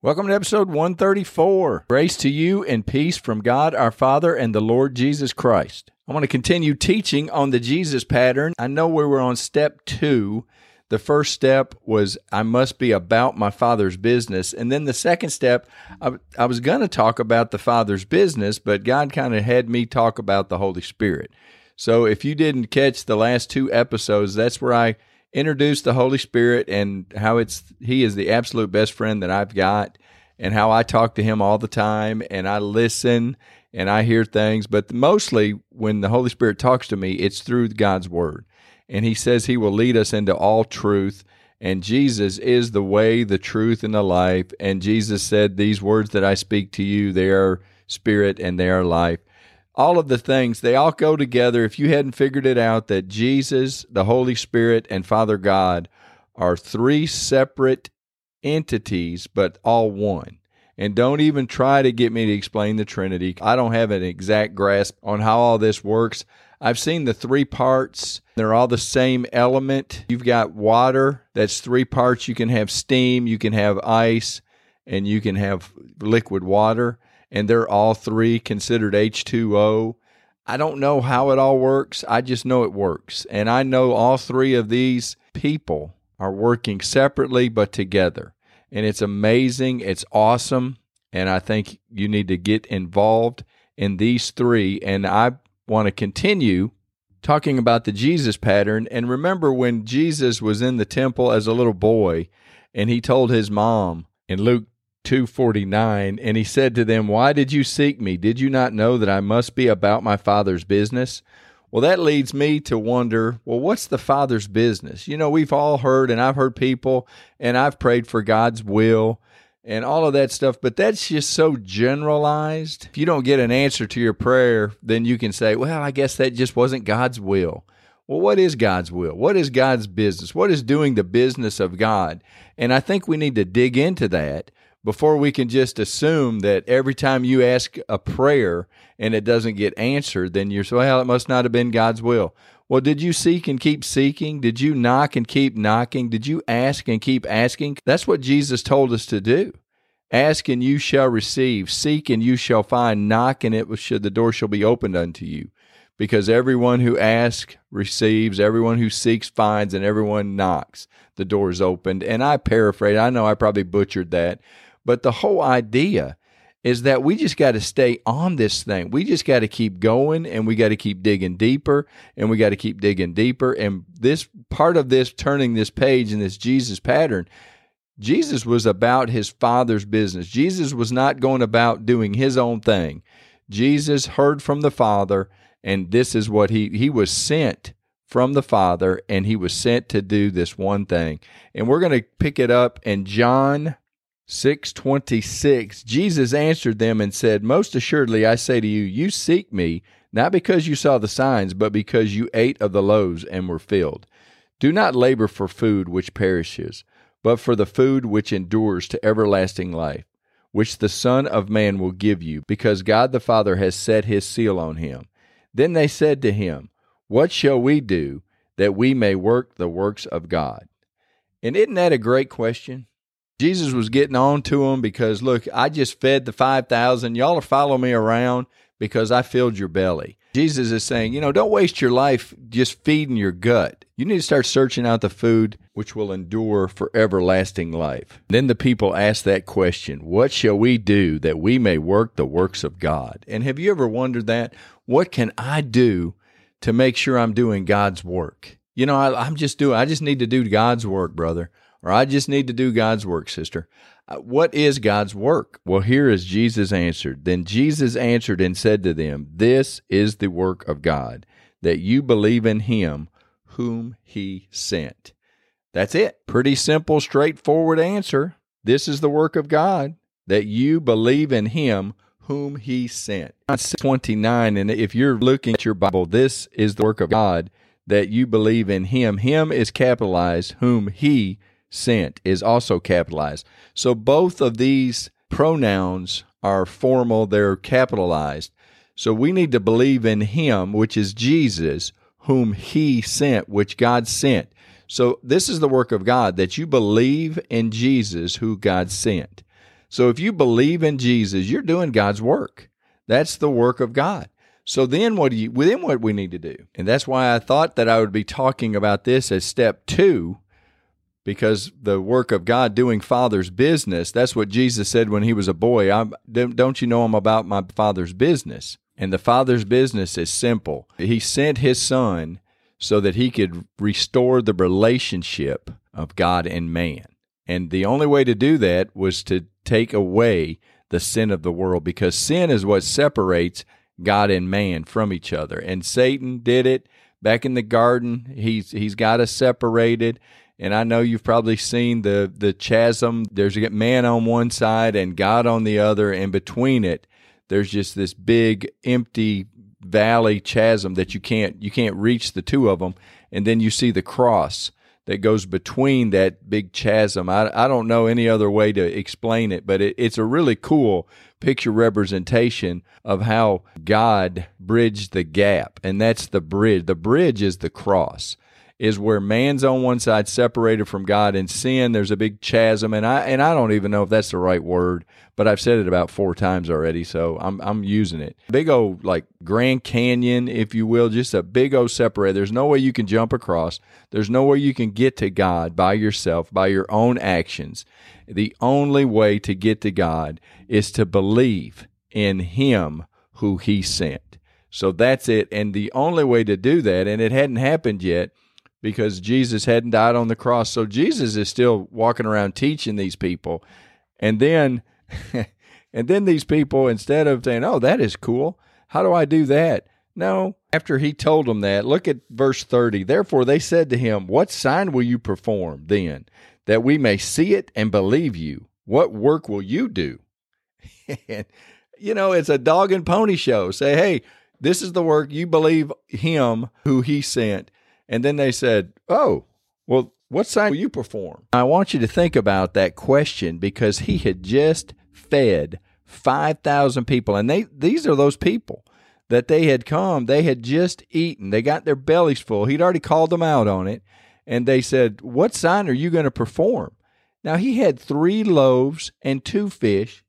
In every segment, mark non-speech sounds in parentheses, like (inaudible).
Welcome to episode 134. Grace to you and peace from God our Father and the Lord Jesus Christ. I want to continue teaching on the Jesus pattern. I know we were on step two. The first step was I must be about my Father's business. And then the second step, I, I was going to talk about the Father's business, but God kind of had me talk about the Holy Spirit. So if you didn't catch the last two episodes, that's where I introduced the Holy Spirit and how it's He is the absolute best friend that I've got, and how I talk to Him all the time and I listen and I hear things. But mostly when the Holy Spirit talks to me, it's through God's Word. And He says He will lead us into all truth. And Jesus is the way, the truth, and the life. And Jesus said, These words that I speak to you, they are spirit and they are life all of the things they all go together. If you hadn't figured it out that jesus the holy spirit and father god are three separate entities but all one. And don't even try to get me to explain the trinity. I don't have an exact grasp on how all this works. I've seen the three parts. They're all the same element. You've got water. That's three parts. You can have steam you can have ice and you can have liquid water and they're all three considered H2O. I don't know how it all works. I just know it works. And I know all three of these people are working separately but together. And it's amazing. It's awesome. And I think you need to get involved in these three. And I want to continue talking about the Jesus pattern. And remember when Jesus was in the temple as a little boy and he told his mom in Luke 249 and he said to them why did you seek me did you not know that i must be about my father's business well that leads me to wonder well what's the father's business you know we've all heard and i've heard people and i've prayed for god's will and all of that stuff but that's just so generalized if you don't get an answer to your prayer then you can say well i guess that just wasn't god's will well, what is God's will? What is God's business? What is doing the business of God? And I think we need to dig into that before we can just assume that every time you ask a prayer and it doesn't get answered, then you're so, well, it must not have been God's will. Well, did you seek and keep seeking? Did you knock and keep knocking? Did you ask and keep asking? That's what Jesus told us to do. Ask and you shall receive. Seek and you shall find. Knock and it should the door shall be opened unto you. Because everyone who asks receives, everyone who seeks finds, and everyone knocks. The door is opened. And I paraphrase. I know I probably butchered that, but the whole idea is that we just got to stay on this thing. We just got to keep going and we got to keep digging deeper and we got to keep digging deeper. And this part of this turning this page in this Jesus pattern, Jesus was about his father's business. Jesus was not going about doing his own thing. Jesus heard from the Father, and this is what he he was sent from the Father, and he was sent to do this one thing. And we're going to pick it up in John 626 Jesus answered them and said, Most assuredly I say to you, you seek me, not because you saw the signs, but because you ate of the loaves and were filled. Do not labor for food which perishes, but for the food which endures to everlasting life, which the Son of Man will give you, because God the Father has set his seal on him. Then they said to him, What shall we do that we may work the works of God? And isn't that a great question? Jesus was getting on to them because, look, I just fed the 5,000. Y'all are following me around because I filled your belly. Jesus is saying, you know, don't waste your life just feeding your gut. You need to start searching out the food which will endure for everlasting life. Then the people ask that question What shall we do that we may work the works of God? And have you ever wondered that? What can I do to make sure I'm doing God's work? You know, I, am just doing, I just need to do God's work, brother or I just need to do God's work, sister. Uh, what is God's work? Well, here is Jesus answered. Then Jesus answered and said to them, This is the work of God, that you believe in him whom he sent. That's it. Pretty simple, straightforward answer. This is the work of God, that you believe in him whom he sent. 29, and if you're looking at your Bible, this is the work of God that you believe in him. Him is capitalized, whom he sent is also capitalized. So both of these pronouns are formal, they're capitalized. So we need to believe in him, which is Jesus, whom he sent, which God sent. So this is the work of God that you believe in Jesus, who God sent. So if you believe in Jesus, you're doing God's work. That's the work of God. So then what do you then what we need to do? And that's why I thought that I would be talking about this as step 2 because the work of God doing father's business, that's what Jesus said when he was a boy. I, don't you know I'm about my father's business? And the father's business is simple. He sent his son so that he could restore the relationship of God and man. And the only way to do that was to take away the sin of the world because sin is what separates God and man from each other. And Satan did it back in the garden. He's he's got us separated. And I know you've probably seen the the chasm. There's a man on one side and God on the other, and between it, there's just this big empty valley chasm that you can't you can't reach the two of them. And then you see the cross that goes between that big chasm. I, I don't know any other way to explain it, but it, it's a really cool picture representation of how God bridged the gap. And that's the bridge. The bridge is the cross is where man's on one side separated from God and sin. There's a big chasm, and I and I don't even know if that's the right word, but I've said it about four times already, so I'm I'm using it. Big old like Grand Canyon, if you will, just a big old separator. There's no way you can jump across. There's no way you can get to God by yourself, by your own actions. The only way to get to God is to believe in Him who He sent. So that's it. And the only way to do that, and it hadn't happened yet, because Jesus hadn't died on the cross. So Jesus is still walking around teaching these people. And then (laughs) and then these people instead of saying, "Oh, that is cool. How do I do that?" No, after he told them that, look at verse 30. Therefore they said to him, "What sign will you perform then that we may see it and believe you? What work will you do?" (laughs) and you know, it's a dog and pony show. Say, "Hey, this is the work you believe him who he sent." And then they said, Oh, well, what sign will you perform? I want you to think about that question because he had just fed 5,000 people. And they these are those people that they had come, they had just eaten, they got their bellies full. He'd already called them out on it. And they said, What sign are you going to perform? Now, he had three loaves and two fish,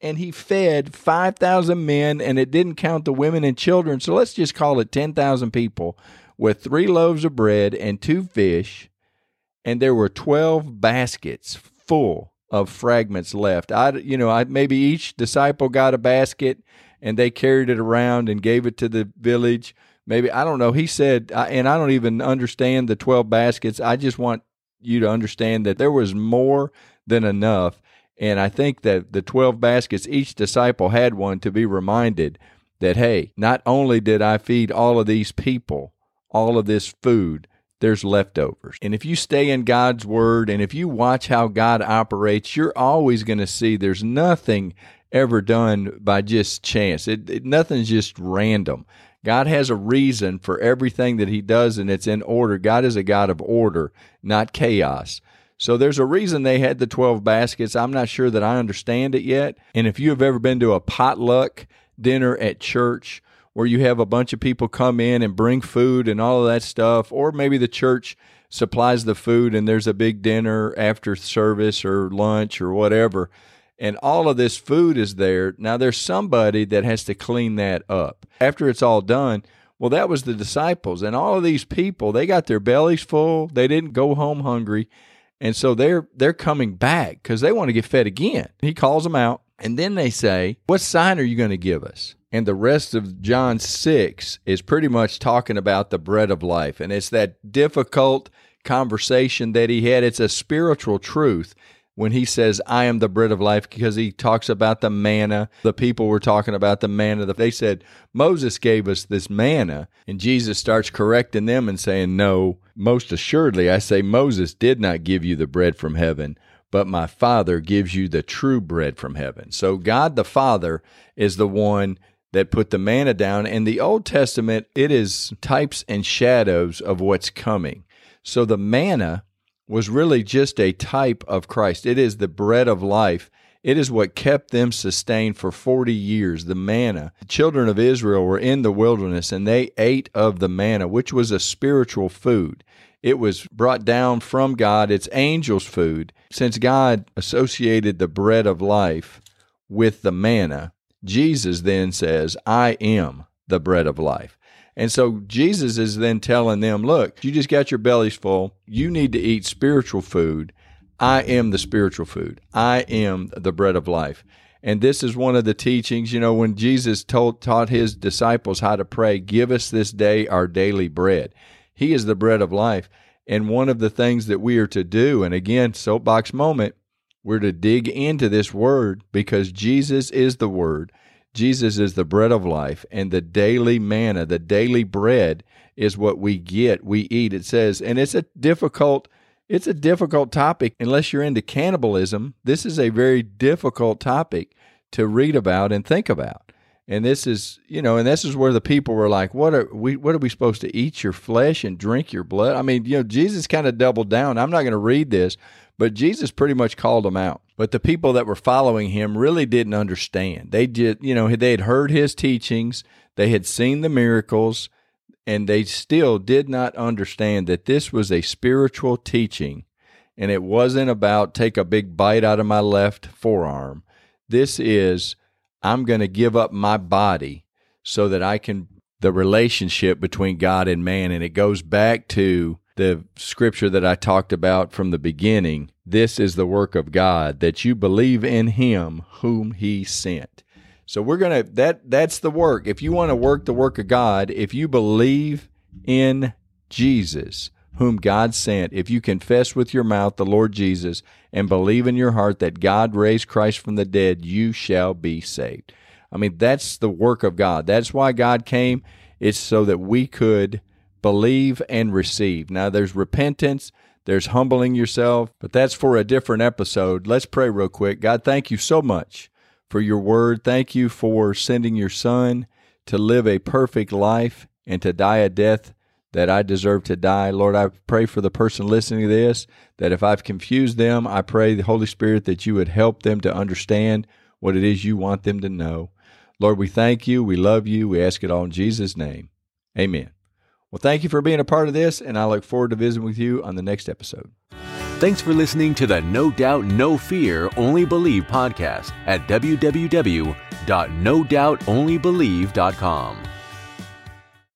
and he fed 5,000 men, and it didn't count the women and children. So let's just call it 10,000 people with three loaves of bread and two fish, and there were 12 baskets full of fragments left. I, you know, I, maybe each disciple got a basket and they carried it around and gave it to the village. Maybe, I don't know. He said, I, and I don't even understand the 12 baskets. I just want you to understand that there was more than enough. And I think that the 12 baskets, each disciple had one to be reminded that, hey, not only did I feed all of these people, all of this food, there's leftovers. And if you stay in God's word and if you watch how God operates, you're always going to see there's nothing ever done by just chance. It, it, nothing's just random. God has a reason for everything that he does and it's in order. God is a God of order, not chaos. So there's a reason they had the 12 baskets. I'm not sure that I understand it yet. And if you have ever been to a potluck dinner at church, where you have a bunch of people come in and bring food and all of that stuff, or maybe the church supplies the food and there's a big dinner after service or lunch or whatever, and all of this food is there. Now there's somebody that has to clean that up. After it's all done, well, that was the disciples, and all of these people, they got their bellies full. They didn't go home hungry. And so they're they're coming back because they want to get fed again. He calls them out, and then they say, What sign are you going to give us? And the rest of John 6 is pretty much talking about the bread of life. And it's that difficult conversation that he had. It's a spiritual truth when he says, I am the bread of life, because he talks about the manna. The people were talking about the manna. They said, Moses gave us this manna. And Jesus starts correcting them and saying, No, most assuredly, I say, Moses did not give you the bread from heaven, but my Father gives you the true bread from heaven. So God the Father is the one that put the manna down. In the Old Testament, it is types and shadows of what's coming. So the manna was really just a type of Christ. It is the bread of life. It is what kept them sustained for 40 years, the manna. The children of Israel were in the wilderness and they ate of the manna, which was a spiritual food. It was brought down from God, it's angels' food. Since God associated the bread of life with the manna, Jesus then says, I am the bread of life. And so Jesus is then telling them, look, you just got your bellies full. You need to eat spiritual food. I am the spiritual food. I am the bread of life. And this is one of the teachings, you know, when Jesus told, taught his disciples how to pray, give us this day our daily bread. He is the bread of life. And one of the things that we are to do, and again, soapbox moment, we're to dig into this word because Jesus is the word. Jesus is the bread of life, and the daily manna, the daily bread, is what we get, we eat. It says, and it's a difficult, it's a difficult topic unless you're into cannibalism. This is a very difficult topic to read about and think about and this is you know and this is where the people were like what are we what are we supposed to eat your flesh and drink your blood i mean you know jesus kind of doubled down i'm not going to read this but jesus pretty much called them out. But the people that were following him really didn't understand. They did you know they had heard his teachings they had seen the miracles and they still did not understand that this was a spiritual teaching and it wasn't about take a big bite out of my left forearm. This is I'm going to give up my body so that I can the relationship between God and man and it goes back to the scripture that I talked about from the beginning. This is the work of God that you believe in him whom he sent. So we're going to that that's the work. If you want to work the work of God, if you believe in Jesus, whom God sent, if you confess with your mouth the Lord Jesus and believe in your heart that God raised Christ from the dead, you shall be saved. I mean, that's the work of God. That's why God came. It's so that we could believe and receive. Now, there's repentance, there's humbling yourself, but that's for a different episode. Let's pray real quick. God, thank you so much for your word. Thank you for sending your son to live a perfect life and to die a death that I deserve to die. Lord, I pray for the person listening to this that if I've confused them, I pray the Holy Spirit that you would help them to understand what it is you want them to know. Lord, we thank you. We love you. We ask it all in Jesus' name. Amen. Well, thank you for being a part of this, and I look forward to visiting with you on the next episode. Thanks for listening to the No Doubt, No Fear, Only Believe podcast at www.nodoubtonlybelieve.com.